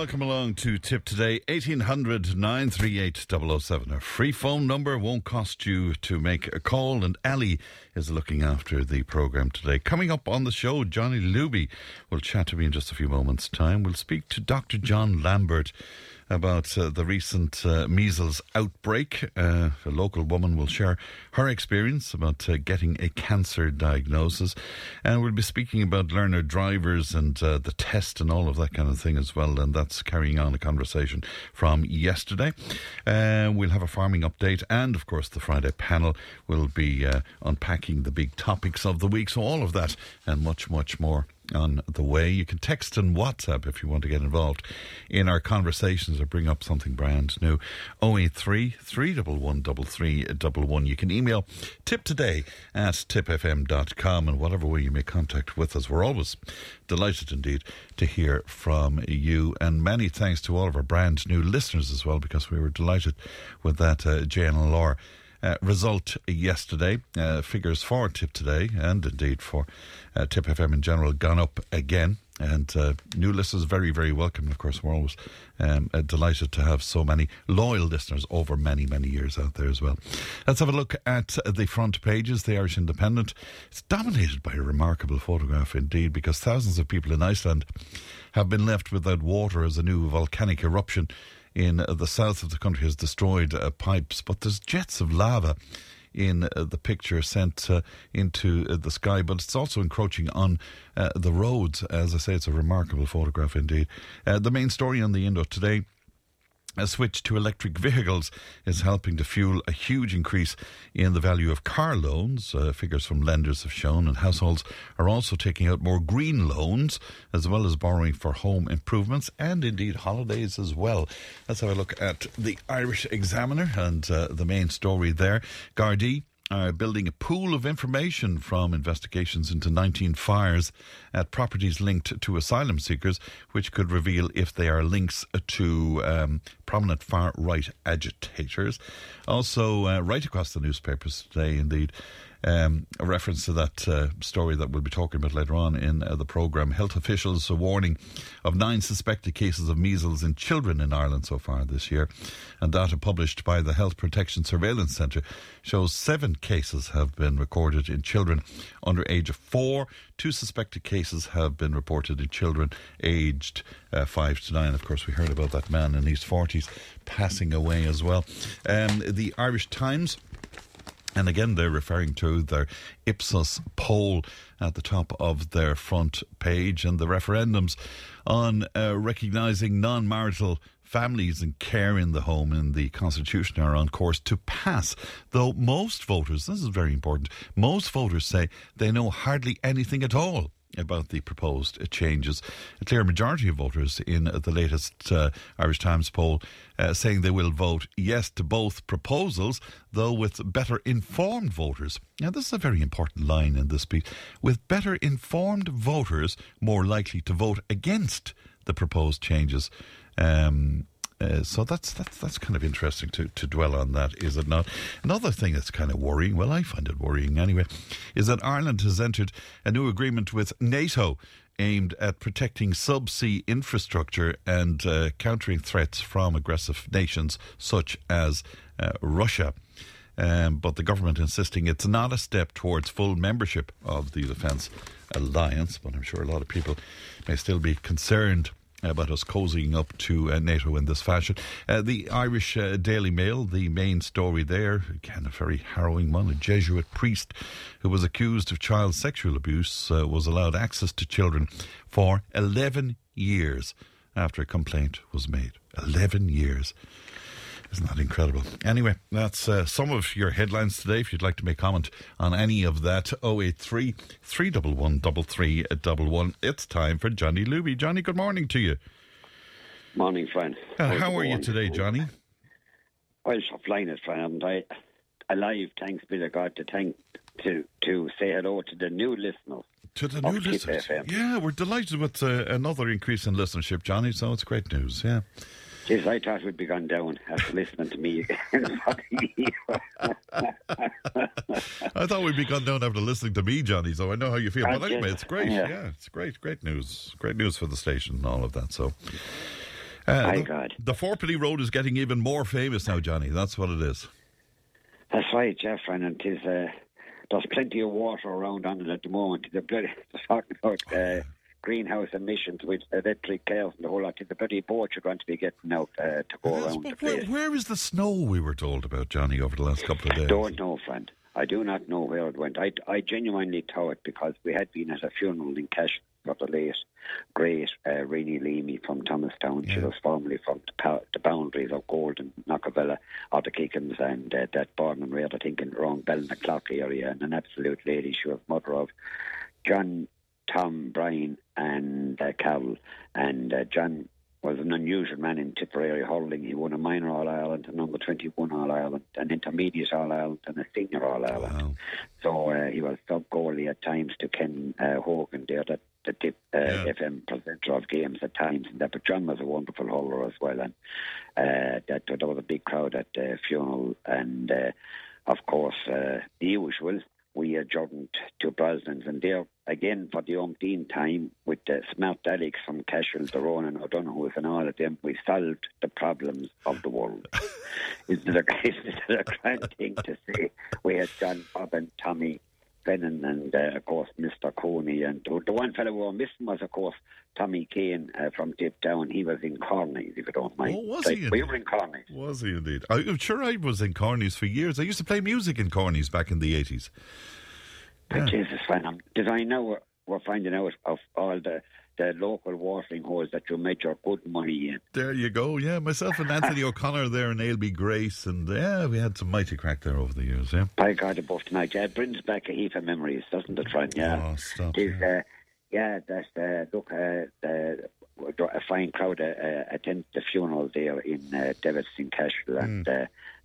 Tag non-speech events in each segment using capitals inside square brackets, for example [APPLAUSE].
Welcome along to Tipp Today. 1800 938 007. A free phone number won't cost you to make a call. And Ali is looking after the programme today. Coming up on the show, Johnny Luby will chat to me in just a few moments' time. We'll speak to Dr. John Lambert about uh, the recent uh, measles outbreak. Uh, a local woman will share her experience about uh, getting a cancer diagnosis. And we'll be speaking about learner drivers and uh, the test and all of that kind of thing as well. And that's carrying on a conversation from yesterday. We'll have a farming update. And of course, the Friday panel will be unpacking the big topics of the week. So, all of that and much, much more on the way. You can text and WhatsApp if you want to get involved in our conversations or bring up something brand new. 083 311 You can email tip today at tipfm.com and whatever way you make contact with us. We're always delighted indeed to hear from you. And many thanks to all of our brand new listeners as well because we were delighted with that uh, JNLR uh, result yesterday. Uh, figures for Tipp today, and indeed for uh, Tipp FM in general, gone up again. And uh, new listeners very, very welcome. Of course, we're always um, uh, delighted to have so many loyal listeners over many, many years out there as well. Let's have a look at the front pages. The Irish Independent. It's dominated by a remarkable photograph indeed, because thousands of people in Iceland have been left without water as a new volcanic eruption in the south of the country has destroyed uh, pipes, but there's jets of lava in uh, the picture sent uh, into uh, the sky, but it's also encroaching on uh, the roads. As I say, it's a remarkable photograph indeed. Uh, the main story on the Indo today a switch to electric vehicles is helping to fuel a huge increase in the value of car loans. Uh, figures from lenders have shown, and households are also taking out more green loans as well as borrowing for home improvements and indeed holidays as well. Let's have a look at the Irish Examiner and uh, the main story there. Gardaí are building a pool of information from investigations into 19 fires at properties linked to asylum seekers, which could reveal if they are links to um, prominent far right agitators. Also, uh, right across the newspapers today, indeed, um, a reference to that uh, story that we'll be talking about later on in uh, the programme. Health officials are warning of nine suspected cases of measles in children in Ireland so far this year. And data published by the Health Protection Surveillance Centre shows seven cases have been recorded in children under age of four. Two suspected cases have been reported in children aged uh, five to nine. Of course, we heard about that man in his 40s passing away as well. Um, the Irish Times and again, they're referring to their Ipsos poll at the top of their front page and the referendums on uh, recognising non marital families and care in the home in the Constitution are on course to pass. Though most voters, this is very important, most voters say they know hardly anything at all about the proposed changes. A clear majority of voters in the latest uh, Irish Times poll uh, saying they will vote yes to both proposals, though with better informed voters. Now, this is a very important line in this piece. With better informed voters more likely to vote against the proposed changes. Um, uh, so that's that's that's kind of interesting to, to dwell on that, is it not? Another thing that's kind of worrying, well, I find it worrying anyway, is that Ireland has entered a new agreement with NATO aimed at protecting subsea infrastructure and uh, countering threats from aggressive nations such as uh, Russia. Um, but the government insisting it's not a step towards full membership of the Defence Alliance. But I'm sure a lot of people may still be concerned about us cozying up to uh, NATO in this fashion. Uh, the Irish uh, Daily Mail, the main story there, again, a very harrowing one. A Jesuit priest who was accused of child sexual abuse uh, was allowed access to children for 11 years after a complaint was made. 11 years. Isn't that incredible? Anyway, that's uh, some of your headlines today. If you'd like to make comment on any of that, 083 311 3311. It's time for Johnny Luby. Johnny, good morning to you. Morning, friend. Uh, how are you today, Johnny? Well, flying it, friend. I alive. Thanks be to God to thank to to say hello to the new listeners. To the new listeners. Yeah, we're delighted with uh, another increase in listenership, Johnny, so it's great news, yeah. Jeez, I thought we'd be gone down after listening to me again. I thought we'd be gone down after listening to me, Johnny, so I know how you feel. But anyway, it's great. Yeah. Yeah. it's great, great news. Great news for the station and all of that. So, uh, My the, God. the Fourpenny Road is getting even more famous now, Johnny. That's what it is. That's right, Jeff, and it is. Uh, there's plenty of water around on it at the moment. The bloody they're talking about uh, greenhouse emissions with electric cars and the whole lot. The bloody boats are going to be getting out uh, to go Yes, around the but where, place. where is the snow we were told about, Johnny, over the last couple of days? I Don't know, friend. I do not know where it went. I, I genuinely thought because we had been at a funeral in Cash for the late, great uh, Rainy Leamy from Thomastown. She was formerly from the, pa- the boundaries of Golden, Knockavilla, or the Kickhams, and uh, that born and reared, I think, in around Clock area, and an absolute lady. She was mother of John, Tom, Brian, and uh. And uh, John was an unusual man in Tipperary hurling. He won a minor All Ireland, a number 21 All Ireland, an intermediate All Ireland, and a senior All Ireland. Wow. So uh, he was sub goalie at times to Ken uh, Hogan there, that the Tipp, uh, Yeah. FM presenter of games at times. And that, but John was a wonderful hurler as well. And uh, that there was a big crowd at the funeral. And uh, of course, uh, the usual. We adjourned to Brosnan's, and there again for the umpteenth time with the smart Alex from Cashel, Daron, and O'Donoghue, and all of them, we solved the problems of the world. [LAUGHS] Isn't it a, isn't it a grand thing to say? We had John Bob and Tommy Brennan and, uh, of course, Mr. Coney. And the one fellow we were missing was, of course, Tommy Kane uh, from Dip Down. He was in Cornies, if you don't mind. Oh, was he We indeed? were in Cornies. Was he indeed? I, I'm sure I was in Cornies for years. I used to play music in Cornies back in the 80s. But Jesus, I'm, did I know we're, we're finding out of all the, the local watering holes that you made your good money in? There you go. Yeah, myself and Anthony O'Connor there and Ailby Grace. And yeah, we had some mighty crack there over the years, yeah. By God above tonight. Yeah, it brings back a heap of memories, doesn't it, friend? Yeah. Oh, stop. Is, uh, yeah, that's uh, look, uh, uh, a fine crowd uh, uh, attended the funeral there in uh, in Cashel and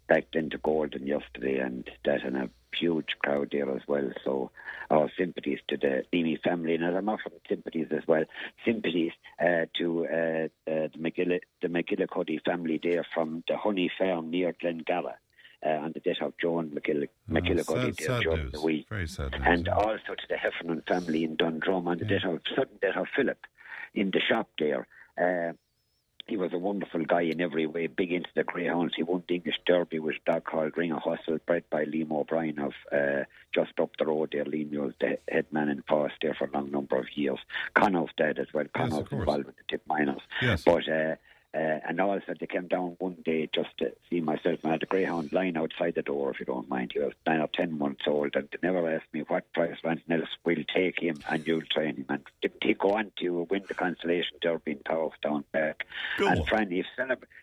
uh, back then to Golden yesterday, and that and a huge crowd there as well. So our sympathies to the Leamy family, and I'm offering sympathies as well, sympathies uh, to uh, uh, the McGill the McGillicuddy family there from the Honey Farm near Glengala. Uh, on the death of Joan McGill- McGillicuddy sad, there during the week Very sad news. and yeah. also to the Heffernan family in Dundrum on the death of sudden death of Philip in the shop there. Uh, he was a wonderful guy in every way, big into the greyhounds. He won the English Derby with a dog called Ring of Hustle, bred by Liam O'Brien of uh, just up the road there. Liam was the head man in there for a long number of years. Connor's dead as well. Yes, of Connor's involved with the Tipp minors. Yes. But uh, uh, and also they came down one day just to see myself and I had a greyhound lying outside the door, if you don't mind. He was nine or ten months old and they never asked me what price Ranton else will take him and you'll train him. And go on to win the consolation derby in Powerstown Park. Go and on. friend, if,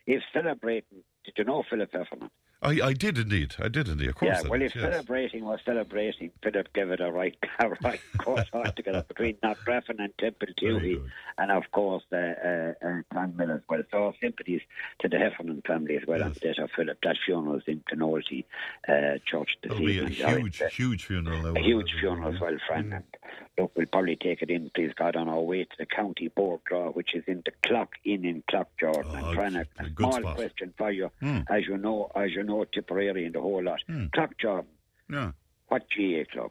if celebrating, did you know Philip Heffernan? I, I did indeed. I did indeed. Of course. Yeah, well, if yes. celebrating was celebrating, Philip gave it a right, [LAUGHS] a right course [LAUGHS] altogether between Knockgraffon and Temple good. and of course uh, uh, uh, as well. So our sympathies to the Heffernan family as well on Yes. the death of Philip. That funeral is in Clonoulty uh, Church this It'll be a huge, huge funeral. a huge funeral as well, friend. Mm. Look, we'll probably take it in, please God, on our way to the county board draw, which is in the Clock Inn in Clock Jordan. Oh, and Fran, a, a small spot. question for you, Mm. as you know, as you know, Tipperary and the whole lot. Hmm. Cloughjordan, Yeah. what GAA club?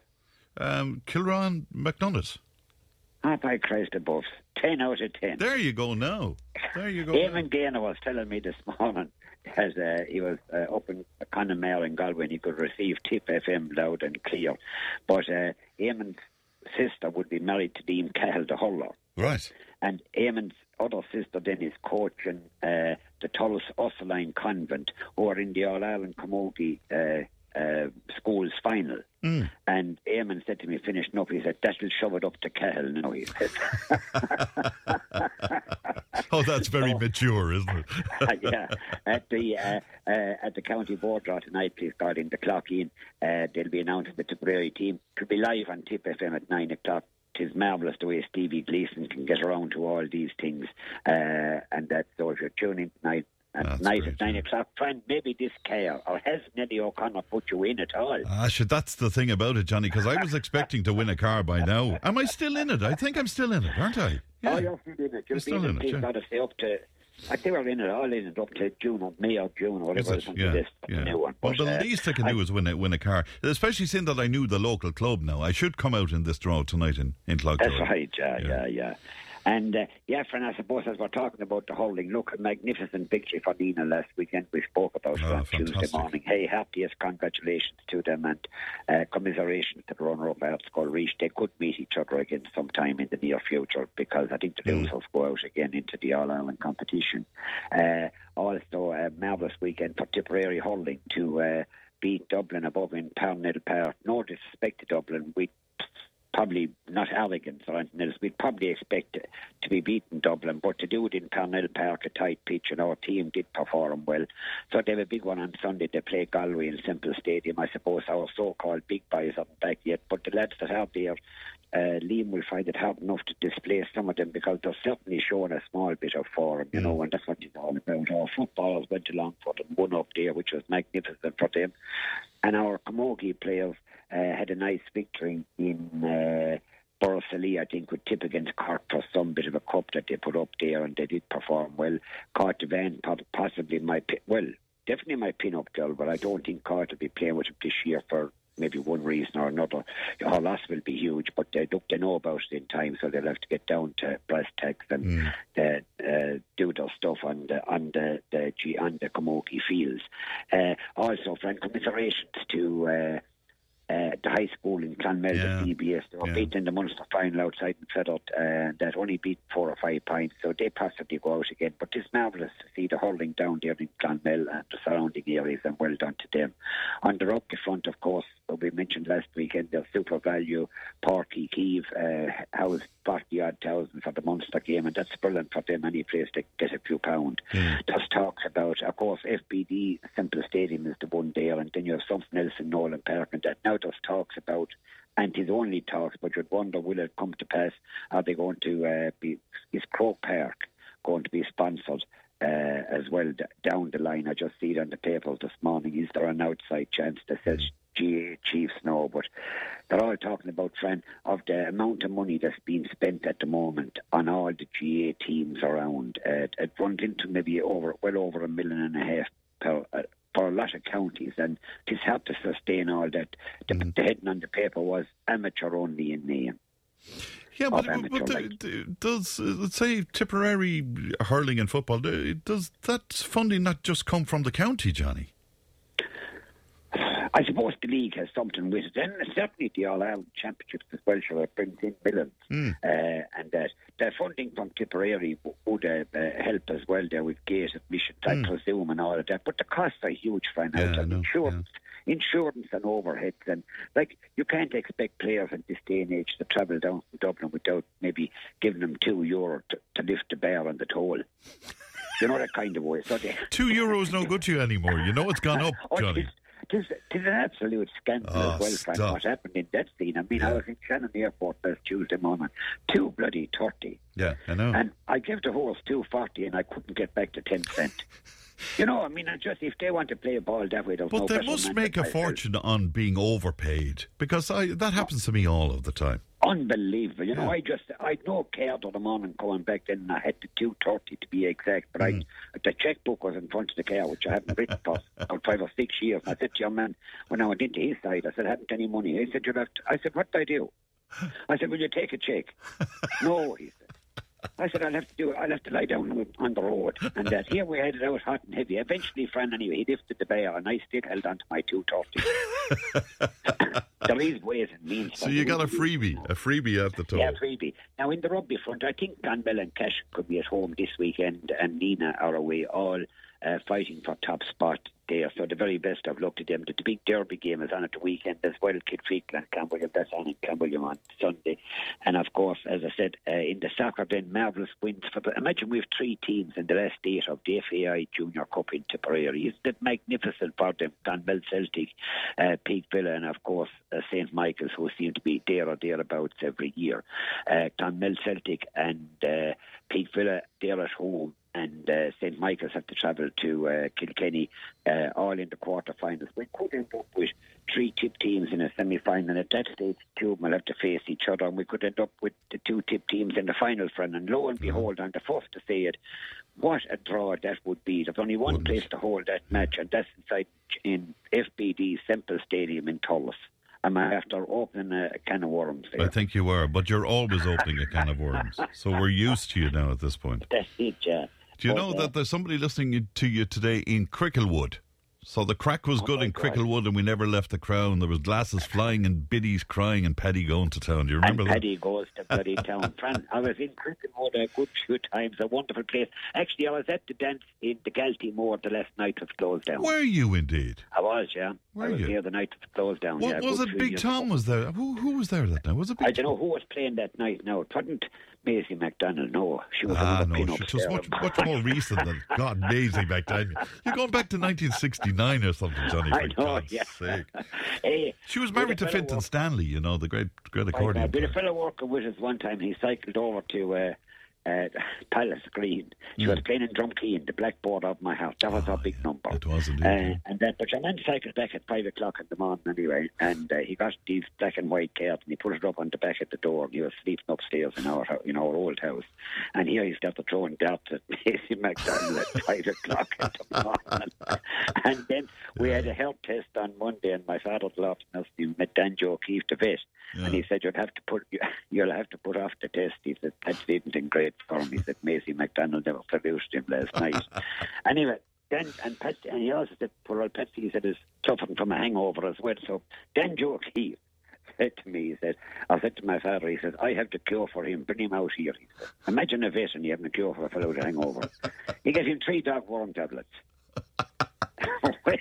Um, Kilruane MacDonagh. Ah, by Christ above. 10 out of 10. There you go now. There you go. Eamon Gaynor was telling me this morning as uh, he was uh, up in Connemara in Galway and he could receive Tipp FM loud and clear. But uh, sister would be married to Dean Cahill, the hurler. Right. And Eamon's other sister then is coaching uh, the Thurles Ursuline Convent, who are in the All Ireland Camogie uh, uh, schools final. Mm. And Eamon said to me, finishing up, he said, that'll shove it up to Cahill now, he said. [LAUGHS] Oh, that's very mature, isn't it? [LAUGHS] yeah, at the uh, uh, at the county board draw tonight, please God, in the clock in, uh, they'll be announcing the Tipperary team. It'll be live on Tipp FM at nine o'clock. Tis marvellous the way Stevie Gleason can get around to all these things, uh, and that so if you're tuning tonight at That's night great, at nine yeah. o'clock. Friend, maybe this care or has Nelly O'Connor put you in at all? Ah, shit, that's the thing about it, Johnny, because I was [LAUGHS] expecting to win a car by now. Am I still in it? I think I'm still in it, aren't I? Oh, you're still in it. You'll still in it, yeah. Got to stay up to. I think we're in it all in it up to June or May or June or whatever. it? Yeah, this yeah. new one. Well, But, the uh, least I can do is win a, win a car, especially seeing that I knew the local club now. I should come out in this draw tonight in, in Clough. That's right, yeah, Yeah. yeah, yeah. And uh, yeah, friend, I suppose as we're talking about the hurling, look, a magnificent victory for Nenagh last weekend. We spoke about it Oh, on Tuesday morning. Hey, happiest congratulations to them and uh, commiserations to the runner-up at Scoil Rís. They could meet each other again sometime in the near future because I think the Mm. losers go out again into the All-Ireland competition. Uh, also, a marvellous weekend for Tipperary Hurling to uh, beat Dublin above in Parnell Park. No disrespect to Dublin. We probably not arrogance or anything else. We'd probably expect to be beaten Dublin, but to do it in Parnell Park, a tight pitch, and our team did perform well. So they have a big one on Sunday. They play Galway in Semple Stadium. I suppose our so-called big boys aren't back yet, but the lads that are there, uh, Liam will find it hard enough to displace some of them because they're certainly showing a small bit of form, you know, and that's what it's all about. Our footballers went along for them, one up there, which was magnificent for them. And our Camogie players had a nice victory in uh, Borrisoleigh, I think, with Tipp against Cork for some bit of a cup that they put up there, and they did perform well. Cork Van possibly my well, definitely my pin-up girl, but I don't think Cork will be playing with them this year for maybe one reason or another. Our loss will be huge, but they look they know about it in time, so they'll have to get down to brass tacks and uh, uh, do their stuff on the on the, the on the Camogie fields. Uh, also, friend, commiserations to. Uh, the high school in Clonmel, Yeah, the CBS, they were yeah. beaten in the Munster final outside in Fethard, uh, that only beat four or five points, so they possibly go out again. But it's marvellous to see the hurling down there in Clonmel and the surrounding areas, and well done to them. On the rugby front, of course, we mentioned last weekend, their SuperValu, Porky Kiev, uh, housed 40 odd thousand for the Munster game, and that's brilliant for them. Any place they get a few pound. There's talks about, of course, FBD Semple Stadium is the one there, and then you have something else in Nolan Park, and that now there's talks about, and it's only talks, but you'd wonder will it come to pass? Are they going to uh, be? Is Croke Park going to be sponsored? Uh, as well d- down the line, I just see it on the papers this morning. Is there an outside chance that says GAA Chiefs no? But they're all talking about, friend, of the amount of money that's being spent at the moment on all the GAA teams around. Uh, it runs into maybe over well over a million and a half per. Uh, for a lot of counties, and it's hard to sustain all that. The, the heading on the paper was amateur only in name. Yeah, but, but the- does, uh, let's say, Tipperary hurling and football, does that funding not just come from the county, Johnny? I suppose the league has something with it, and certainly the All Ireland Championships as well. Sure, it brings in millions, uh, and that the funding from Tipperary would uh, uh, help as well there with gate admissions, I presume, and all of that. But the costs are huge for an Yeah, I outside know, insurance. Insurance and overheads, and like you can't expect players in this day and age to travel down from Dublin without maybe giving them two euro to, to lift the bar on the toll. You know that kind of way. So they, [LAUGHS] Two euros no good to you anymore. You know it's gone up, [LAUGHS] Oh, Johnny. Tis, tis, an absolute scandal Oh, as well, Frank, stop. what happened in that scene. I mean, I was in Shannon Airport last Tuesday morning, two bloody 30. Yeah, I know. And I gave the horse 240 and I couldn't get back to 10 cent. [LAUGHS] You know, I mean, just if they want to play a ball that way, But no they must make a fortune on being overpaid because I, that happens to me all of the time. Unbelievable. You know, I just, I no care the morning coming back then. I had the 230 to be exact, but Hmm. I, the checkbook was in front of the car, which I haven't written for [LAUGHS] about five or six years. And I said to your man, when I went into his side, I said, I haven't any money. He said, you have to, I said, what do I do? I said, will you take a check? [LAUGHS] no, he. I said, I'll have to do it. I'll have to lie down on the road. And that here we had it out hot and heavy. Eventually, friend, anyway, he lifted the bar and I still held on to my 230. [LAUGHS] there is ways and means. So you got a freebie, a freebie at the top. Yeah, freebie. Now, in the rugby front, I think Clonmel and Cash could be at home this weekend, and Nenagh are away, all uh, fighting for top spot there. So the very best of luck to them. The, the big derby game is on at the weekend as well. Kilfeacle and Clanwilliam, that's on in Clanwilliam on Sunday. And of course, as I said, uh, in the soccer, then marvellous wins. For the, imagine we have three teams in the last eight of the FAI Junior Cup in Tipperary. Isn't it magnificent for them? Clonmel Celtic, uh, Villa, and of course, uh, St. Michael's, who seem to be there or thereabouts every year. Uh, Clonmel Celtic and uh, Peake Villa, they're at home and uh, St Michael's have to travel to uh, Kilkenny, uh, all in the quarterfinals. We could end up with three Tipp teams in a semi-final. And at that stage, two of them will have to face each other, and we could end up with the two Tipp teams in the final, friend. And lo and behold, I'm the first to say it. What a draw that would be! There's only one place to hold that match, and that's inside in FBD Semple Stadium in. Am I after opening a, a can of worms there? I think you are, but you're always opening a can of worms. So we're used to you now at this point. That's it, yeah. Do you know that there's somebody listening to you today in Cricklewood? So the crack was good Oh my in. Cricklewood, and we never left the crown. There was glasses [LAUGHS] flying and biddies crying and Paddy going to town. Do you remember and that? Paddy goes to bloody [LAUGHS] town. Fran, I was in Cricklewood a good few times, a wonderful place. Actually, I was at the dance in the Galtymore the last night it was closed down. Were you indeed? I was, yeah. Were I was you? there the night it was closed down. What yeah, was it? Big Tom ago. was there. Who who was there that night? Was it Big I don't know who was playing that night. No, it wasn't Maisie McDonald. No, she was Ah, no, it was much, much more recent than God, back then. You're going back to [LAUGHS] 1969 or something, Johnny, for I know, God's yeah. sake. [LAUGHS] hey, She was married to Fintan Stanley, you know, the great great I accordion had a fellow working with us one time. He cycled over to uh, uh, [LAUGHS] Palace Green. She was playing in Drumkeen, the blackboard of my house. That was our big yeah, number. it was indeed, Uh, and then, but your man cycled back at five o'clock in the morning anyway, and uh, he got these black and white cards and he put it up on the back at the door. And he was sleeping upstairs in our in our old house, and here he's got the throwing darts at [LAUGHS] Macy McDonald at five o'clock in the morning. [LAUGHS] and then we had a health test on Monday, and my father-in-law us he met Dan Joe Keefe the vet, and he said you'd have to put you'll have to put off the test. He said Pat didn't in great form. He said Macy McDonald never produced him last night. anyway. Then and Pat and he also said poor old Patsy he said is suffering from a hangover as well. So Dan Joe Keefe [LAUGHS] said to me, he said, I said to my father, he said, I have the cure for him, bring him out here. He said, Imagine a vet and you having a cure for a fellow with a hangover. [LAUGHS] he gave him three dog worm tablets. Where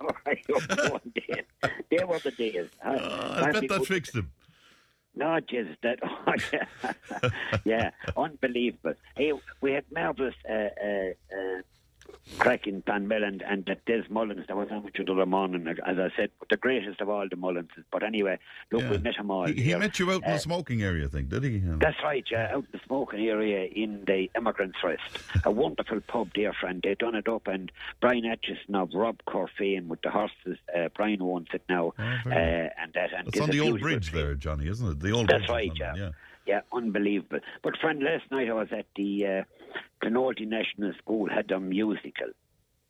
were I going then? There were the days. Ah, I bet that fixed him. No, Jesus, that oh, yeah. yeah, unbelievable. Hey, we had marvelous uh, uh, uh, crack in Panmel and, and that Des Mullins. That was much the other morning, as I said, the greatest of all the Mullinses. But anyway, look, we met them all. He, he met you out in Uh, the smoking area, I think, did he? That's right, yeah, out in the smoking area in the Immigrants Rest. [LAUGHS] a wonderful pub, dear friend. They done it up, and Brian Atchison of Rob Corfane with the horses. Uh, Brian owns it now, Oh, uh, and that. And It's on the old bridge there, Johnny, isn't it? The old That's right, is yeah. Yeah, unbelievable. But friend, last night I was at the Clonoulty National School, had their musical.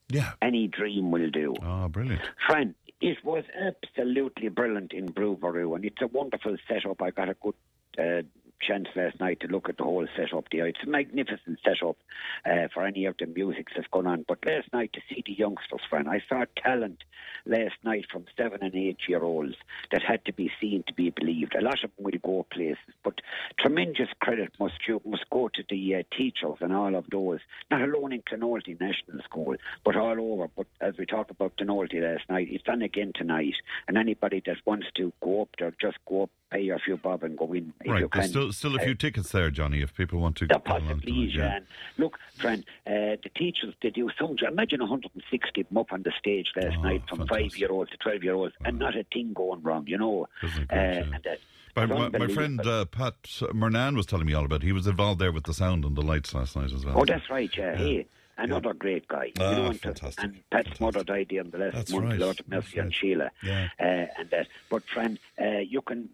Yeah. Any Dream Will Do. Oh, brilliant. Friend, it was absolutely brilliant in Brew and it's a wonderful setup. I got a good uh, chance last night to look at the whole setup there. It's a magnificent setup uh, for any of the musics that's gone on. But last night to see the youngsters, friend, I saw talent last night from seven and eight year olds that had to be seen to be believed. A lot of them will go places, but tremendous credit must you, must go to the uh, teachers and all of those, not alone in Clonoulty National School, but all over. But as we talked about Clonoulty last night, it's on again tonight, and anybody that wants to go up there, just go up, pay your few bob, and go in. if Right, you there's can. Still still a Uh, few tickets there, Johnny, if people want to along possibly yeah. And look, friend, uh, the teachers, they do so much. Imagine 160 of them up on the stage last Oh, night from five year olds to 12 year olds, and not a thing going wrong, you know. Uh, yeah. and that, My, my, friend uh, Pat Mernan was telling me all about it. He was involved there with the sound and the lights last night as well. Oh, that's right, yeah. Hey, another great guy. Ah, you know, and- fantastic, And Pat's fantastic. mother died there in the last That's month, right, Lord of Mercy right. Sheila. Yeah. Uh, and that. But, friend, uh, you can.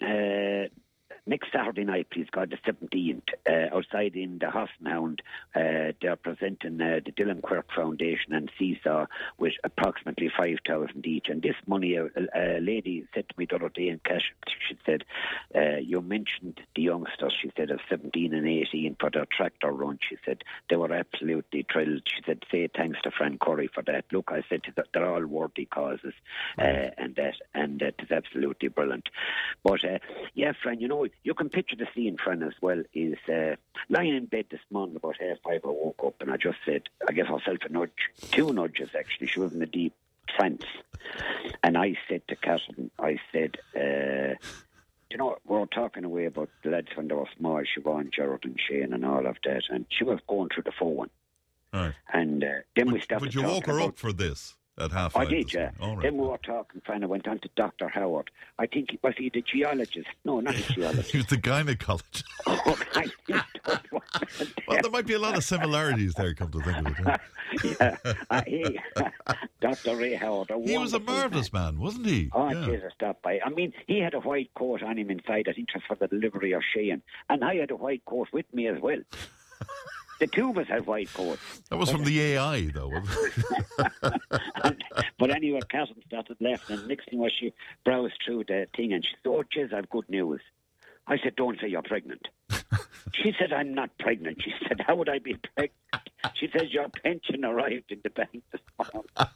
Uh, Next Saturday night, please God, the 17th, uh, outside in the Hoffenhound, uh, they're presenting uh, the Dillon Quirke Foundation and Seesaw with approximately 5,000 each. And this money, a, a lady said to me the other day in cash, she said, uh, you mentioned the youngsters, she said, of 17 and 18 for their tractor run. She said they were absolutely thrilled. She said, say thanks to Frank Curry for that. Look, I said, they're all worthy causes uh, and that, and that is absolutely brilliant. But, uh, yeah, Fran, you know, you can picture the scene, Fran, as well, is uh, lying in bed this morning about half five, I woke up and I just said, I gave herself a nudge, two nudges actually. She was in a deep trance. And I said to Catherine, I said, uh, you know, we were talking away about the lads when they were small, Siobhan, Gerald, and Shane and all of that, and she was going through the phone. Right. And uh, then we started would you woke her up for this? At half I did, yeah. right. Then we were talking. I went on to Dr. Howard. I think he was he the geologist? No, not a [LAUGHS] geologist. He was the gynecologist. [LAUGHS] oh, I well, there might be a lot of similarities there, come to think of it. [LAUGHS] yeah, uh, he, Dr. Ray Howard. He was a marvellous man, wasn't he? Oh, Yeah. Jesus, stop by. I mean, he had a white coat on him inside, I think just for the delivery of Shane. And I had a white coat with me as well. The two of us had white coats. That was from the AI, though. [LAUGHS] But anyway, Catherine started laughing, and next thing was she browsed through the thing and she said, Oh, Jez, I've good news. I said, Don't say you're pregnant. [LAUGHS] she said, I'm not pregnant. She said, How would I be pregnant? She says, Your pension arrived in the bank this morning. [LAUGHS]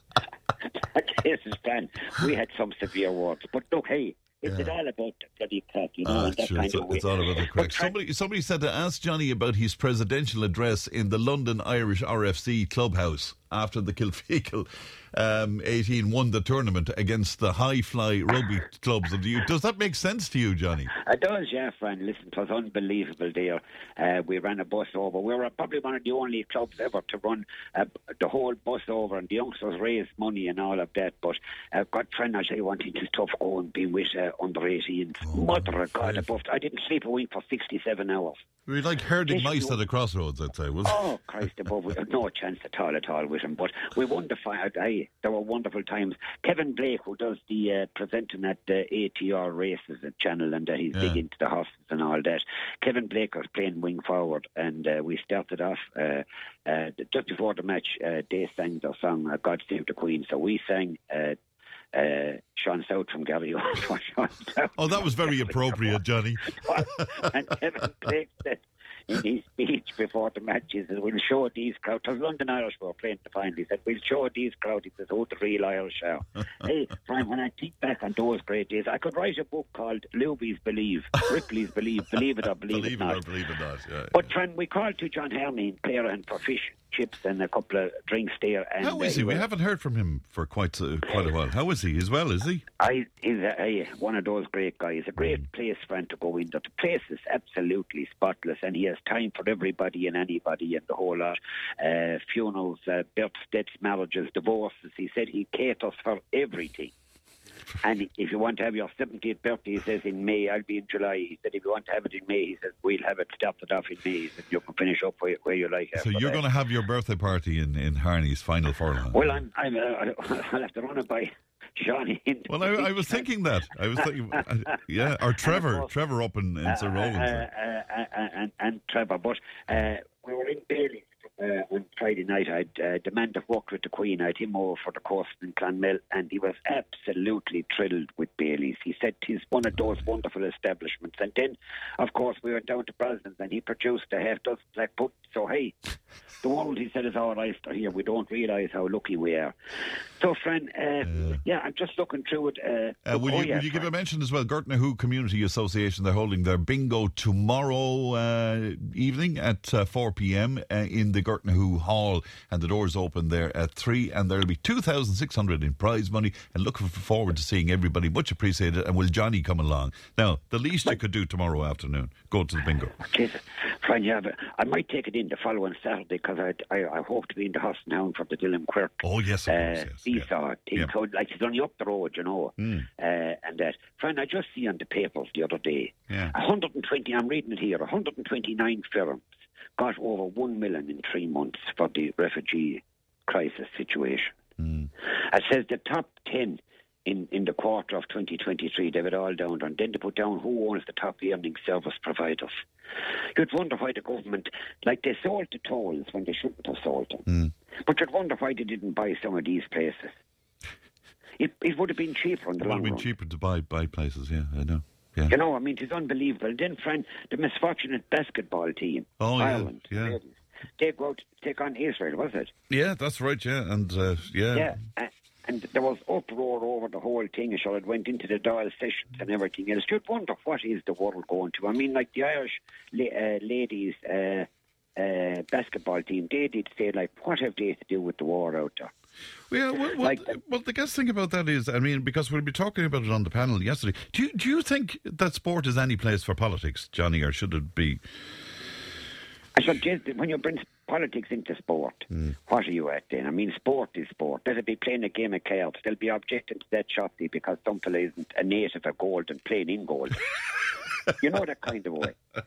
this is fun. We had some severe words. But look, hey, it's Yeah. all about the bloody crack, you know, Ah, that sure, kind it's, of way. it's all about the But crack. Somebody, somebody said to ask Johnny about his presidential address in the London Irish RFC clubhouse after the Kilfeacle [LAUGHS] um, 18 won the tournament against the high fly rugby clubs. of the you, does that make sense to you, Johnny? It does, yeah, friend. Listen, it was unbelievable there. Uh, we ran a bus over. We were probably one of the only clubs ever to run uh, the whole bus over, and the youngsters raised money and all of that. But uh, God, friend, I tell you one thing, it's tough going being with uh, under 18s. Mother of God, above. I didn't sleep a week for 67 hours. We were like herding mice at a crossroads, I'd say. Oh, Christ above. We had no chance at all, at all with him. But we won the fight. Aye, there were wonderful times. Kevin Blake, who does the uh, presenting at the ATR races at Channel, and uh, he's big into the horses and all that. Kevin Blake was playing wing forward, and uh, we started off uh, uh, just before the match. Uh, they sang their song, uh, God Save the Queen. So we sang. Uh, Sean South from Gary for Sean South. Oh, that was very appropriate, Johnny. [LAUGHS] and Kevin Blake said in his speech before the match, he said, We'll show these crowds. Because London Irish were playing the final. He said, We'll show these crowds. He says, the real Irish are. [LAUGHS] hey, Brian, when I think back on those great days, I could write a book called Luby's Believe, Ripley's Believe, Believe It or Believe, Believe It it Not. or believe it not. Yeah, But, friend, we called to John Hermine, player and for fish, chips, and a couple of drinks there. And, How is uh, he? We haven't heard from him for quite uh, quite a while. How is he? He's well, is he? I he's a, one of those great guys. A great place for him to go in. The place is absolutely spotless, and he has time for everybody and anybody and the whole lot. Uh, funerals, uh, births, deaths, marriages, divorces. He said he caters for everything. [LAUGHS] And if you want to have your 70th birthday, he says in May, I'll be in July. He said if you want to have it in May, he says we'll have it started off in May. He said you can finish up where, where you like. So you're going to have your birthday party in, in Harney's final furlong. Well, I'm, I'm, uh, [LAUGHS] I'll have to run it by [LAUGHS] Johnny. Well, I, I was thinking that. I was thinking, uh, yeah, or Trevor, course- Trevor up in, in Sir uh, Rowland's. uh, uh, uh, and, and Trevor. But we were in Bailey uh, on Friday night. I had uh, the man that walked with the Queen. I had him over for the course in Clonmel, and he was absolutely thrilled with Bailey's. He said he's one of those wonderful establishments. And then, of course, we went down to Brosnan's, and he produced a half dozen black pudding. So hey, the world, he said, is our oyster here. We don't realise how lucky we are. So, friend, uh, yeah, I'm just looking through it. Uh, Uh, will, oh, you, yeah, will you give a mention as well? Gortnahoe Community Association, they're holding their bingo tomorrow uh, evening at uh, 4 pm uh, in the Gortnahoe Hall, and the doors open there at 3. And there'll be 2,600 in prize money, and looking forward to seeing everybody. Much appreciated. And will Johnny come along? Now, the least you could do tomorrow afternoon, go to the bingo. Jesus, friend, yeah, I might take it in the following Saturday because I, I I hope to be in the Horse Town for the Dillon Quirke. Oh, yes, of course, uh, yes. seesaw. Yeah. So, like it's only up the road, you know. Mm. Uh, and that, friend, I just see on the papers the other day, Yeah. 120. I'm reading it here. 129 firms got over one million in three months for the refugee crisis situation. Mm. It says the top 10 in, in the quarter of 2023, they it all down, and then they put down who owns the top earning service providers. You'd wonder why the government, like they sold the tolls when they shouldn't have sold them. Mm. But you'd wonder why they didn't buy some of these places. It, it would have been cheaper in the It would long have been run. cheaper to buy, buy places, yeah, I know. Yeah. You know, I mean, it's unbelievable. Then, friend, the misfortunate basketball team, Oh, Ireland, yeah. ladies, they go to take on Israel, was it? Yeah, that's right, yeah. And, uh, yeah. Yeah, a- and there was uproar over the whole thing. So it went into the dial sessions and everything else. You'd wonder what is the world going to. I mean, like the Irish la- uh, ladies uh, uh, basketball team, they did say, like, what have they to do with the war out there? Yeah, well, well, Like- well, the guess thing about that is, I mean, because we'll be talking about it on the panel yesterday. Do you, do you think that sport is any place for politics, Johnny, or should it be? I said, "Jez, when you bring politics into sport, mm. what are you at then? I mean, sport is sport. They'll be playing a game of cards. They'll be objecting to that shortly because some fella isn't a native of gold and playing in gold. [LAUGHS] you know that kind of way. [LAUGHS]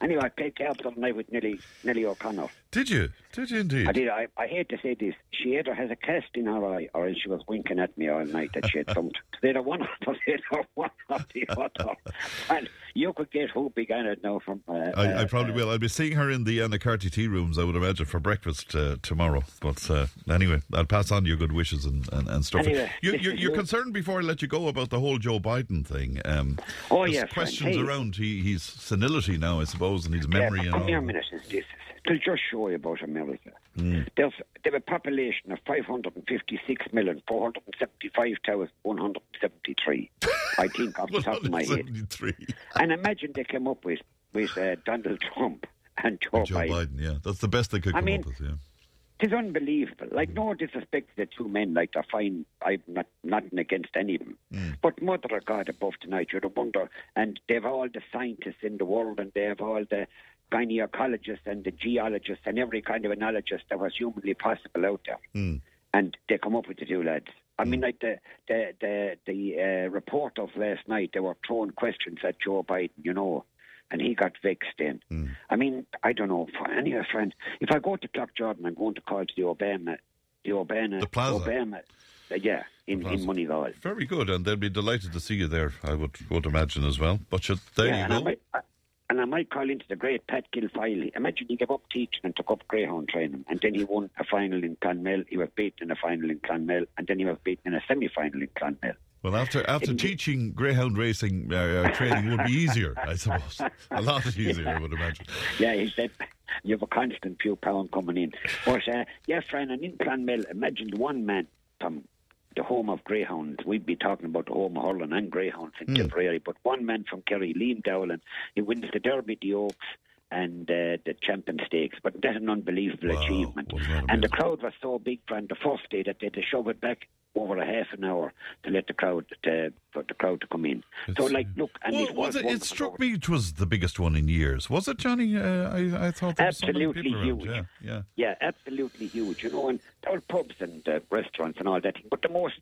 anyway, I played cards on night with Nellie, Nellie O'Connor. Did you? Did you indeed? I did. I, I hate to say this. She either has a cast in her eye or she was winking at me all night that she had something. They either one or the one or [LAUGHS] the other. [LAUGHS] And you could get who began it now from. Uh, I, I uh, probably will. I'll be seeing her in the Annacarty tea rooms, I would imagine, for breakfast uh, tomorrow. But uh, anyway, I'll pass on your good wishes and, and, and stuff. Anyway, You you're you're concerned before I let you go about the whole Joe Biden thing. Um, Oh, yeah, friend. questions Hey. around he, his senility now, I suppose, and his Yeah, memory and come all. here a minute. This to just show you about America? Mm. There's they have a population of five hundred and fifty-six million four hundred and seventy-five thousand one hundred and seventy-three. I think off the top of my head. [LAUGHS] 173. And imagine they came up with with uh, Donald Trump and Joe, Joe Biden. Biden, yeah. That's the best they could I come mean- up with, yeah. It is unbelievable. Like no disrespect to the two men, like they're fine. I'm not nothing against any of them. But mother of God above tonight, you'd wonder. And they've all the scientists in the world, and they have all the gynecologists and the geologists and every kind of analogist that was humanly possible out there. Mm. And they come up with the two lads. I mean, like the the the, the uh, report of last night, they were throwing questions at Joe Biden, you know, and he got vexed then. I mean, I don't know. For any friend, if I go to Clock Jordan, I'm going to call to the Obama, the Obama, The plaza. Obama, uh, yeah, in, plaza. in Moneygall. Very good, and they'll be delighted to see you there, I would, would imagine as well. But you, there yeah, you and I go. And I might call into the great Pat Gilfiley. Imagine he gave up teaching and took up greyhound training, and then he won a final in Clonmel. He was beaten in a final in Clonmel, and then he was beaten in a semi-final in Clonmel. Well, after after teaching greyhound racing uh, uh, training would be easier, I suppose. A lot [LAUGHS] easier, I would imagine. Yeah, he said you have a constant few pound coming in. But uh, yeah, friend, and in Clonmel, imagine one man from the home of greyhounds. We'd be talking about the home of hurling and greyhounds in hmm. Tipperary, but one man from Kerry, Liam Dowling, he wins the Derby, the Oaks, and uh, the Champion Stakes. But that's an unbelievable Wow, achievement. And the crowd was so big, friend, the first day that they had to shove it back over a half an hour to let the crowd to, for the crowd to come in. so, like, look, and well, it was, it, it struck me it was the biggest one in years. Was it, Johnny? Uh, I, I thought was so Absolutely around. huge. Yeah, yeah. Yeah, absolutely huge. You know, and there were pubs and uh, restaurants and all that. But the most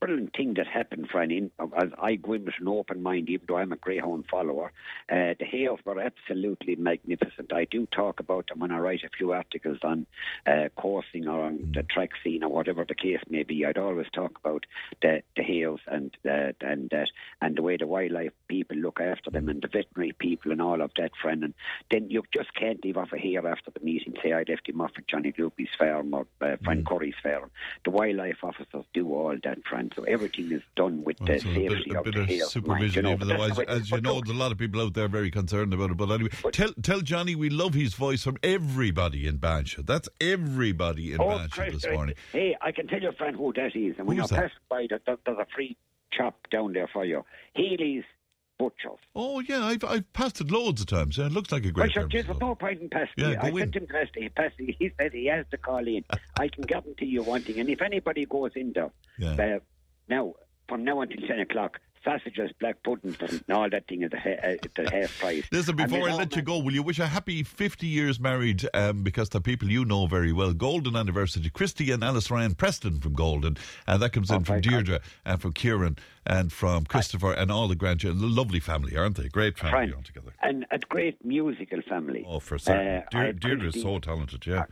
brilliant thing that happened, Fran, in, as I go in with an open mind, even though I'm a greyhound follower, uh, the hares were absolutely magnificent. I do talk about them when I write a few articles on uh, coursing or on the track scene or whatever the case may be. I'd always talk about the, the hares and uh, and that and the way the wildlife people look after them and the veterinary people and all of that, friend. And then you just can't leave off a hair after the meeting. Say I left him off at Johnny Gloopy's farm or uh, Frank Mm. Curry's farm. The wildlife officers do all that, friend. So everything is done with Well, the so a bit, a of bit the of hares. supervision, mind, you know, but as, that's the way- as you know, there's a lot of people out there very concerned about it. But anyway, tell tell Johnny we love his voice from everybody in Bansha. That's everybody in Oh, this morning. Hey, I can tell your friend who that is. And when Who's you're that? passing by, there, there- there's a free chop down there for you. Healy's Butchers. Oh yeah, I've I've passed it loads of times. Yeah, it looks like a great Well, there's no point in passing. Yeah. I in. sent him past. He passed. [LAUGHS] He said he has to call in. [LAUGHS] I can guarantee you one thing. And if anybody goes in there, Yeah. Uh, now from now until ten o'clock, sausages, black puddings, and all that thing is a, ha- uh, it's half price. Listen, before I let you go, will you wish a happy 50 years married um, because they're people you know very well. Golden anniversary. Christy and Alice Ryan Preston from Golden. And that comes in Oh, from. Deirdre and from Kieran and from Christopher and all the grandchildren. Lovely family, aren't they? Great family altogether. And a great musical family. Oh, for certain. Uh, I Deir- had Deirdre is Christy- so talented, yeah.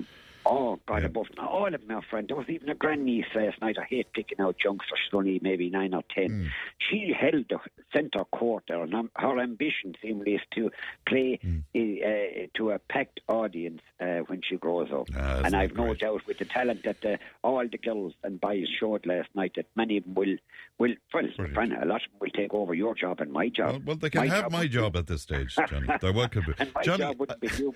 Oh, God, Yeah. above all of them, our friend. There was even a grandniece last night. I hate picking out youngsters. She's only maybe nine or ten. Hmm. She held the centre court there, and her ambition seemingly is to play Hmm. uh, to a packed audience uh, when she grows up. Ah, and I've no great? doubt with the talent that uh, all the girls and boys showed last night that many of them will, will well, friend, a lot of them will take over your job and my job. Well, well, they can have my job at this stage, [LAUGHS] Johnny. They're welcome. and my Johnny, job wouldn't be you.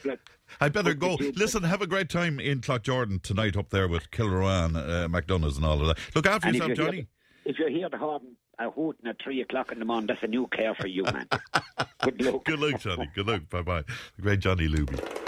I better go. Listen, have a great time in Cloughjordan tonight up there with Kilruane, uh, MacDonaghs, and all of that. Look after And yourself, you Johnny. if you're here the horn uh, hooting at three o'clock in the morning, that's a new care for you, man. [LAUGHS] Good luck. Good luck, Johnny. Good luck. Bye bye. The great Johnny Luby.